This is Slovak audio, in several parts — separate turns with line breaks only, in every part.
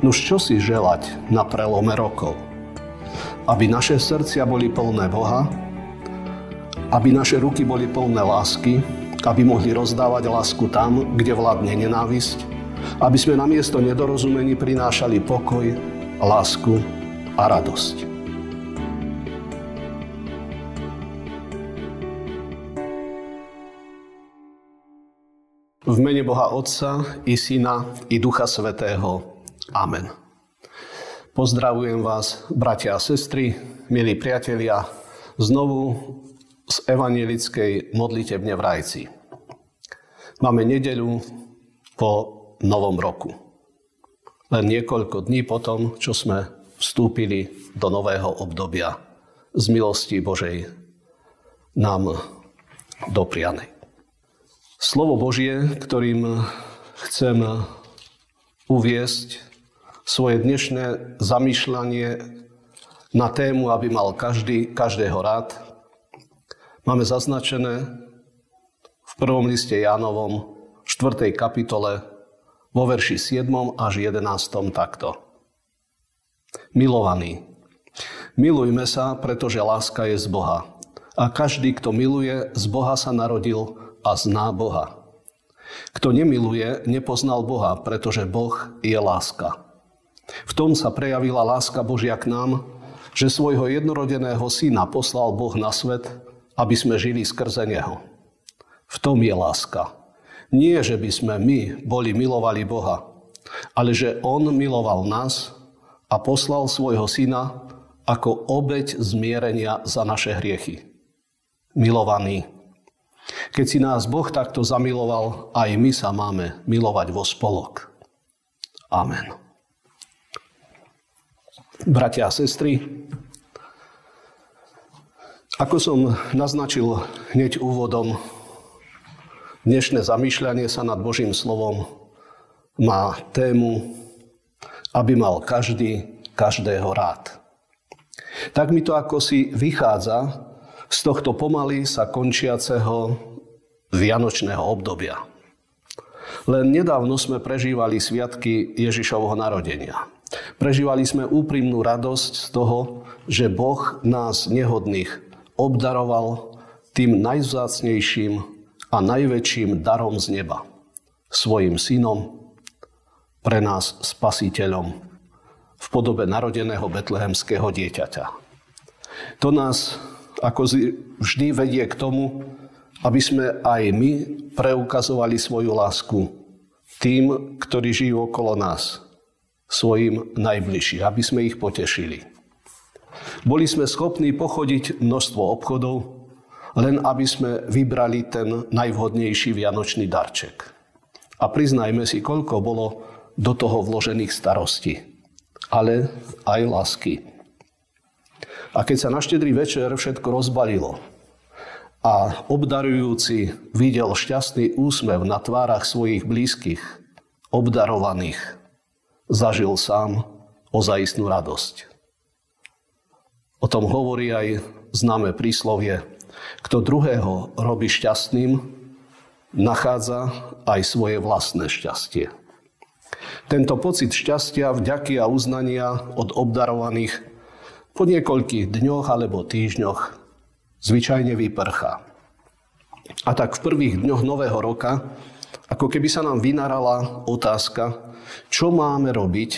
Nuž čo si želať na prelome rokov? Aby naše srdcia boli plné Boha, aby naše ruky boli plné lásky, aby mohli rozdávať lásku tam, kde vládne nenávisť, aby sme namiesto nedorozumení prinášali pokoj, lásku a radosť. V mene Boha Otca i Syna i Ducha Svetého. Amen. Pozdravujem vás, bratia a sestry, milí priatelia, znovu z evangelickej modlitebne v Rajci. Máme nedeľu po novom roku. Len niekoľko dní potom, čo sme vstúpili do nového obdobia z milosti Božej nám doprianej. Slovo Božie, ktorým chcem uviesť svoje dnešné zamýšľanie na tému, aby mal každý, každého rád, máme zaznačené v prvom liste Jánovom, 4. kapitole, vo verši 7. až 11. takto. Milovaní, milujme sa, pretože láska je z Boha. A každý, kto miluje, z Boha sa narodil a zná Boha. Kto nemiluje, nepoznal Boha, pretože Boh je láska. V tom sa prejavila láska Božia k nám, že svojho jednorodeného syna poslal Boh na svet, aby sme žili skrze Neho. V tom je láska. Nie, že by sme my boli milovali Boha, ale že On miloval nás a poslal svojho syna ako obeď zmierenia za naše hriechy. Milovaní, keď si nás Boh takto zamiloval, aj my sa máme milovať vo spolok. Amen. Bratia a sestry, ako som naznačil hneď úvodom, dnešné zamýšľanie sa nad Božím slovom má tému, aby mal každý každého rád. Tak mi to ako si vychádza z tohto pomaly sa končiaceho vianočného obdobia. Len nedávno sme prežívali sviatky Ježišovho narodenia. Prežívali sme úprimnú radosť z toho, že Boh nás nehodných obdaroval tým najvzácnejším a najväčším darom z neba. Svojim synom, pre nás spasiteľom v podobe narodeného betlehemského dieťaťa. To nás ako vždy vedie k tomu, aby sme aj my preukazovali svoju lásku tým, ktorí žijú okolo nás, svojim najbližším, aby sme ich potešili. Boli sme schopní pochodiť množstvo obchodov, len aby sme vybrali ten najvhodnejší vianočný darček. A priznajme si, koľko bolo do toho vložených starostí, ale aj lásky. A keď sa na štedrý večer všetko rozbalilo a obdarujúci videl šťastný úsmev na tvárach svojich blízkych, obdarovaných, zažil sám ozajistnú radosť. O tom hovorí aj známe príslovie. Kto druhého robí šťastným, nachádza aj svoje vlastné šťastie. Tento pocit šťastia, vďaky a uznania od obdarovaných po niekoľkých dňoch alebo týždňoch zvyčajne vyprchá. A tak v prvých dňoch nového roka, ako keby sa nám vynarala otázka, čo máme robiť,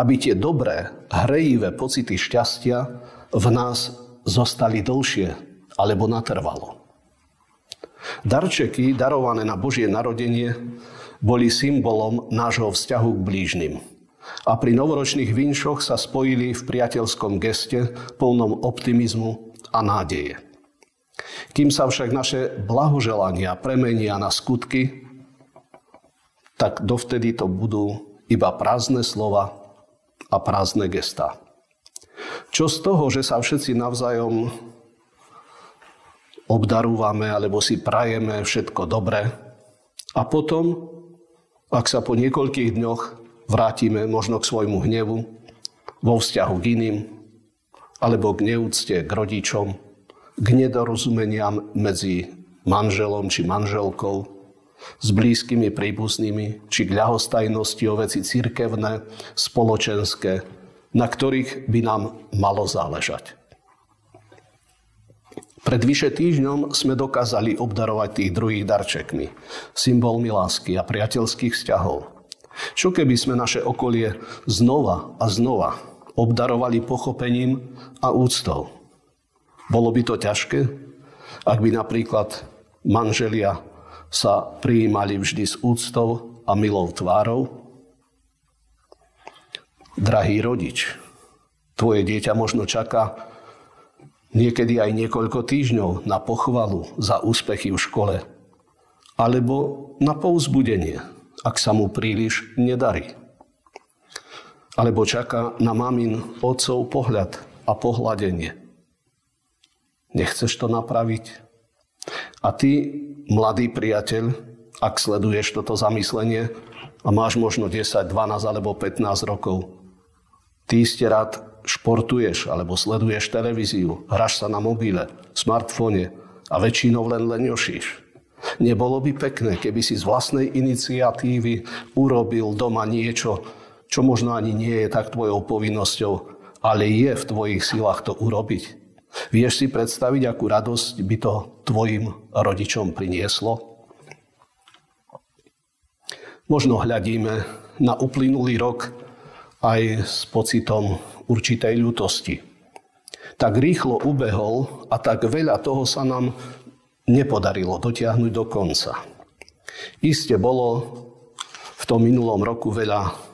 aby tie dobré, hrejivé pocity šťastia v nás zostali dlhšie alebo natrvalo. Darčeky darované na Božie narodenie boli symbolom nášho vzťahu k blížnym – a pri novoročných vinšoch sa spojili v priateľskom geste plnom optimizmu a nádeje. Kým sa však naše blahoželania premenia na skutky, tak dovtedy to budú iba prázdne slova a prázdne gesta. Čo z toho, že sa všetci navzájom obdarúvame alebo si prajeme všetko dobré a potom, ak sa po niekoľkých dňoch vrátime možno k svojmu hnevu vo vzťahu k iným, alebo k neúcte k rodičom, k nedorozumeniam medzi manželom či manželkou, s blízkymi príbuznými, či k ľahostajnosti o veci cirkevné, spoločenské, na ktorých by nám malo záležať. Pred vyše týždňom sme dokázali obdarovať tých druhých darčekmi, symbolmi lásky a priateľských vzťahov. Čo keby sme naše okolie znova a znova obdarovali pochopením a úctou? Bolo by to ťažké, ak by napríklad manželia sa prijímali vždy s úctou a milou tvárou? Drahý rodič, tvoje dieťa možno čaká niekedy aj niekoľko týždňov na pochvalu za úspechy v škole, alebo na pouzbudenie, ak sa mu príliš nedarí. Alebo čaká na mamin otcov pohľad a pohľadenie. Nechceš to napraviť? A ty, mladý priateľ, ak sleduješ toto zamyslenie a máš možno 10, 12 alebo 15 rokov, ty ste rád športuješ alebo sleduješ televíziu, hráš sa na mobile, smartfóne a väčšinou len leňošíš. Nebolo by pekné, keby si z vlastnej iniciatívy urobil doma niečo, čo možno ani nie je tak tvojou povinnosťou, ale je v tvojich silách to urobiť. Vieš si predstaviť, akú radosť by to tvojim rodičom prinieslo? Možno hľadíme na uplynulý rok aj s pocitom určitej ľutosti. Tak rýchlo ubehol a tak veľa toho sa nám nepodarilo dotiahnuť do konca. Iste bolo v tom minulom roku veľa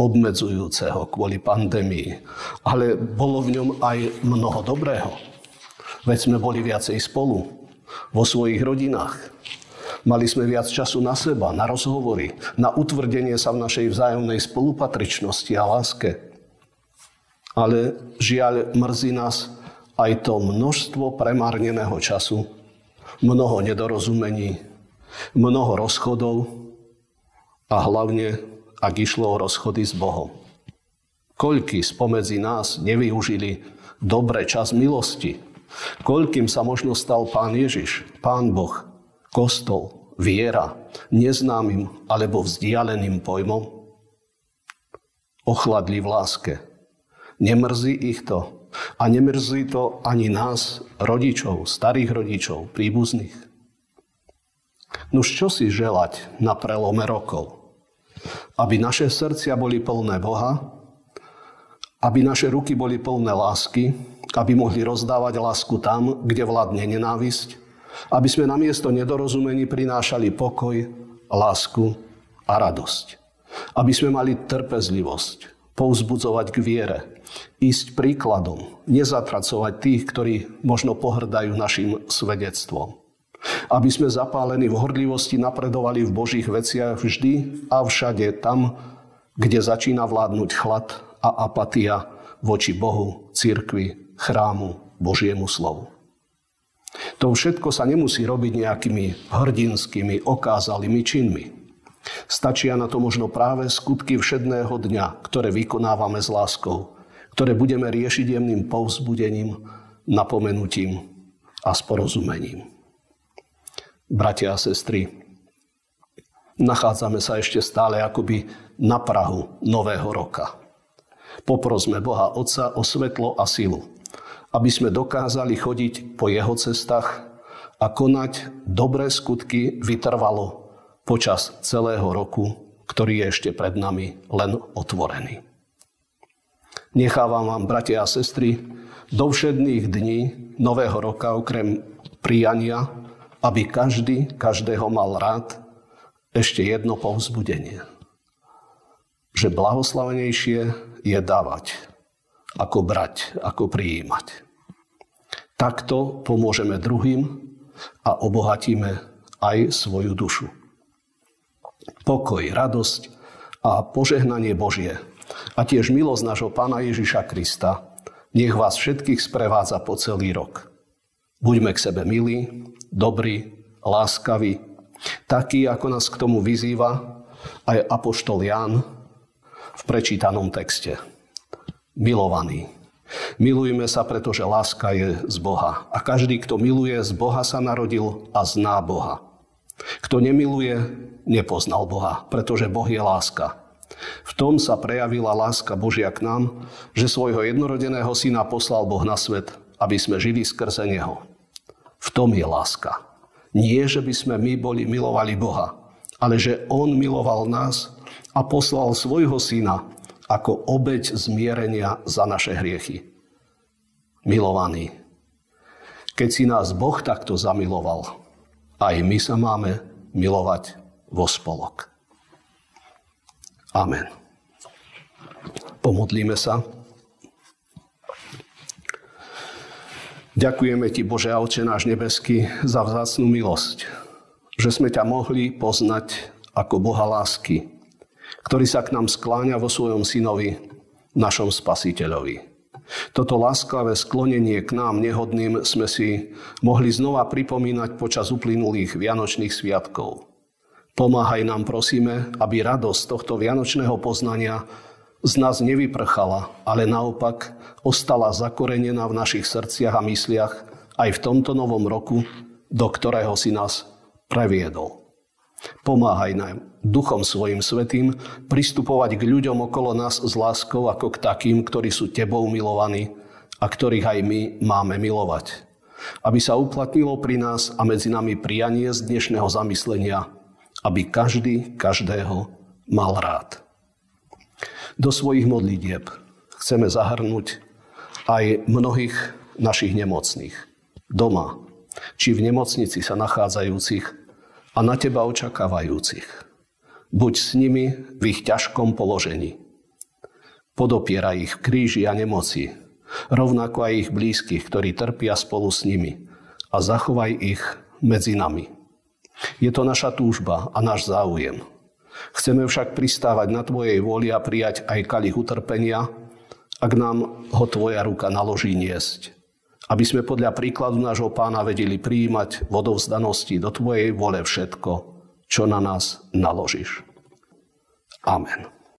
obmedzujúceho kvôli pandémii, ale bolo v ňom aj mnoho dobrého. Veď sme boli viacej spolu vo svojich rodinách. Mali sme viac času na seba, na rozhovory, na utvrdenie sa v našej vzájomnej spolupatričnosti a láske ale žiaľ mrzí nás aj to množstvo premárneného času, mnoho nedorozumení, mnoho rozchodov a hlavne, ak išlo o rozchody s Bohom. Koľky spomedzi nás nevyužili dobre čas milosti? Koľkým sa možno stal Pán Ježiš, Pán Boh, kostol, viera, neznámym alebo vzdialeným pojmom? Ochladli v láske, Nemrzí ich to. A nemrzí to ani nás, rodičov, starých rodičov, príbuzných. Nuž čo si želať na prelome rokov? Aby naše srdcia boli plné Boha, aby naše ruky boli plné lásky, aby mohli rozdávať lásku tam, kde vládne nenávisť, aby sme namiesto nedorozumení prinášali pokoj, lásku a radosť. Aby sme mali trpezlivosť, povzbudzovať k viere, ísť príkladom, nezatracovať tých, ktorí možno pohrdajú našim svedectvom. Aby sme zapálení v horlivosti napredovali v Božích veciach vždy a všade tam, kde začína vládnuť chlad a apatia voči Bohu, cirkvi, chrámu, Božiemu slovu. To všetko sa nemusí robiť nejakými hrdinskými, okázalými činmi. Stačia na to možno práve skutky všedného dňa, ktoré vykonávame s láskou, ktoré budeme riešiť jemným povzbudením, napomenutím a s porozumením. Bratia a sestry, nachádzame sa ešte stále akoby na Prahu Nového roka. Poprosme Boha Otca o svetlo a silu, aby sme dokázali chodiť po Jeho cestách a konať dobré skutky vytrvalo počas celého roku, ktorý je ešte pred nami len otvorený. Nechávam vám, bratia a sestry, do všedných dní Nového roka, okrem prijania, aby každý každého mal rád, ešte jedno povzbudenie. Že blahoslavenejšie je dávať, ako brať, ako prijímať. Takto pomôžeme druhým a obohatíme aj svoju dušu. Pokoj, radosť a požehnanie Božie a tiež milosť nášho Pána Ježiša Krista nech vás všetkých sprevádza po celý rok. Buďme k sebe milí, dobrí, láskaví, takí, ako nás k tomu vyzýva aj Apoštol Ján v prečítanom texte. Milovaní, milujme sa, pretože láska je z Boha. A každý, kto miluje, z Boha sa narodil a zná Boha. Kto nemiluje, nepoznal Boha, pretože Boh je láska. V tom sa prejavila láska Božia k nám, že svojho jednorodeného syna poslal Boh na svet, aby sme žili skrze Neho. V tom je láska. Nie, že by sme my boli milovali Boha, ale že On miloval nás a poslal svojho syna ako obeď zmierenia za naše hriechy. Milovaní, keď si nás Boh takto zamiloval, aj my sa máme milovať vo spolok. Amen. Pomodlíme sa. Ďakujeme Ti, Bože a Oče náš nebeský, za vzácnú milosť, že sme ťa mohli poznať ako Boha lásky, ktorý sa k nám skláňa vo svojom synovi, našom spasiteľovi. Toto láskavé sklonenie k nám nehodným sme si mohli znova pripomínať počas uplynulých Vianočných sviatkov. Pomáhaj nám, prosíme, aby radosť tohto vianočného poznania z nás nevyprchala, ale naopak ostala zakorenená v našich srdciach a mysliach aj v tomto novom roku, do ktorého si nás previedol. Pomáhaj nám Duchom svojim svetým pristupovať k ľuďom okolo nás s láskou ako k takým, ktorí sú Tebou milovaní a ktorých aj my máme milovať. Aby sa uplatnilo pri nás a medzi nami prianie z dnešného zamyslenia, aby každý každého mal rád. Do svojich modlitieb chceme zahrnúť aj mnohých našich nemocných. Doma, či v nemocnici sa nachádzajúcich a na teba očakávajúcich. Buď s nimi v ich ťažkom položení. Podopieraj ich kríži a nemoci, rovnako aj ich blízkych, ktorí trpia spolu s nimi a zachovaj ich medzi nami. Je to naša túžba a náš záujem. Chceme však pristávať na Tvojej vôli a prijať aj kalich utrpenia, ak nám ho Tvoja ruka naloží niesť. Aby sme podľa príkladu nášho pána vedeli prijímať v odovzdanosti do Tvojej vole všetko, čo na nás naložíš. Amen.